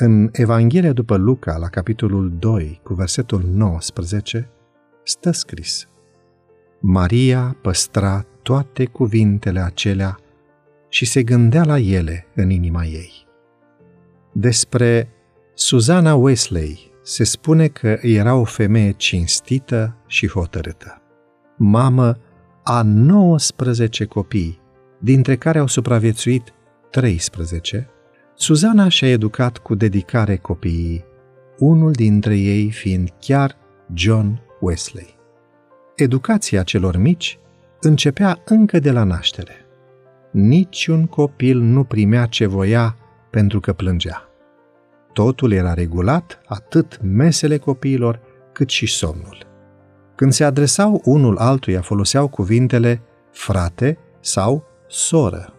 În Evanghelia după Luca, la capitolul 2, cu versetul 19, stă scris Maria păstra toate cuvintele acelea și se gândea la ele în inima ei. Despre Suzana Wesley se spune că era o femeie cinstită și hotărâtă. Mamă a 19 copii, dintre care au supraviețuit 13, Suzana și-a educat cu dedicare copiii, unul dintre ei fiind chiar John Wesley. Educația celor mici începea încă de la naștere. Niciun copil nu primea ce voia pentru că plângea. Totul era regulat, atât mesele copiilor, cât și somnul. Când se adresau unul altuia, foloseau cuvintele frate sau soră.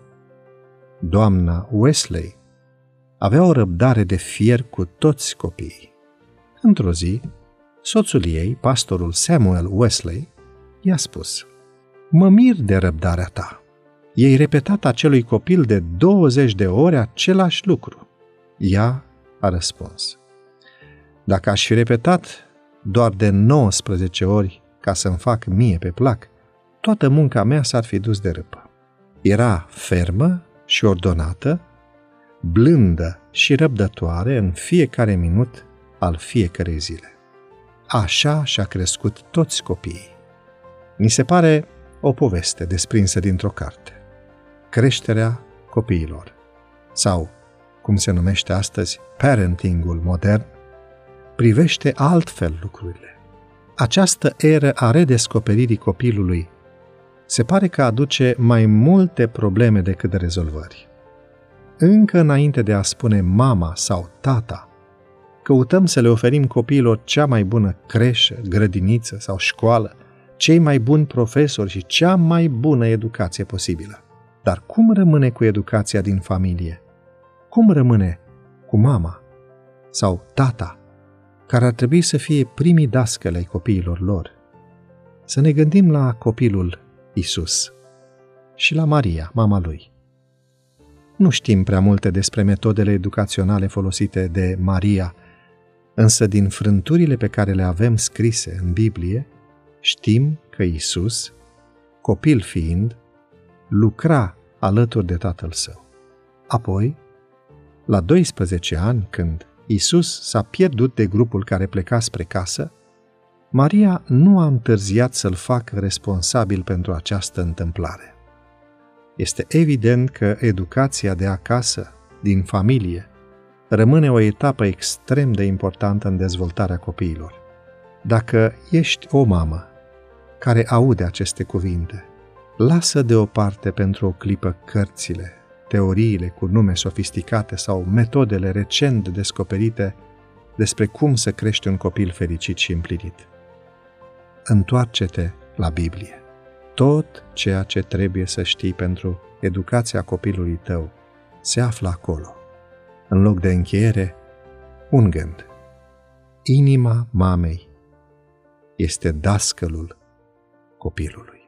Doamna Wesley avea o răbdare de fier cu toți copiii. Într-o zi, soțul ei, pastorul Samuel Wesley, i-a spus Mă mir de răbdarea ta. Ei repetat acelui copil de 20 de ore același lucru. Ea a răspuns Dacă aș fi repetat doar de 19 ori ca să-mi fac mie pe plac, toată munca mea s-ar fi dus de râpă. Era fermă și ordonată, blândă și răbdătoare în fiecare minut al fiecărei zile. Așa și-a crescut toți copiii. Mi se pare o poveste desprinsă dintr-o carte. Creșterea copiilor. Sau, cum se numește astăzi, parentingul modern, privește altfel lucrurile. Această eră a redescoperirii copilului se pare că aduce mai multe probleme decât rezolvări. Încă înainte de a spune mama sau tata, căutăm să le oferim copiilor cea mai bună creșă, grădiniță sau școală, cei mai buni profesori și cea mai bună educație posibilă. Dar cum rămâne cu educația din familie? Cum rămâne cu mama sau tata, care ar trebui să fie primii dascăle ai copiilor lor? Să ne gândim la copilul Isus și la Maria, mama lui. Nu știm prea multe despre metodele educaționale folosite de Maria, însă din frânturile pe care le avem scrise în Biblie, știm că Isus, copil fiind, lucra alături de tatăl său. Apoi, la 12 ani, când Isus s-a pierdut de grupul care pleca spre casă, Maria nu a întârziat să-l facă responsabil pentru această întâmplare. Este evident că educația de acasă, din familie, rămâne o etapă extrem de importantă în dezvoltarea copiilor. Dacă ești o mamă care aude aceste cuvinte, lasă deoparte pentru o clipă cărțile, teoriile cu nume sofisticate sau metodele recent descoperite despre cum să crești un copil fericit și împlinit. Întoarce-te la Biblie. Tot ceea ce trebuie să știi pentru educația copilului tău se află acolo. În loc de încheiere, un gând. Inima mamei este dascălul copilului.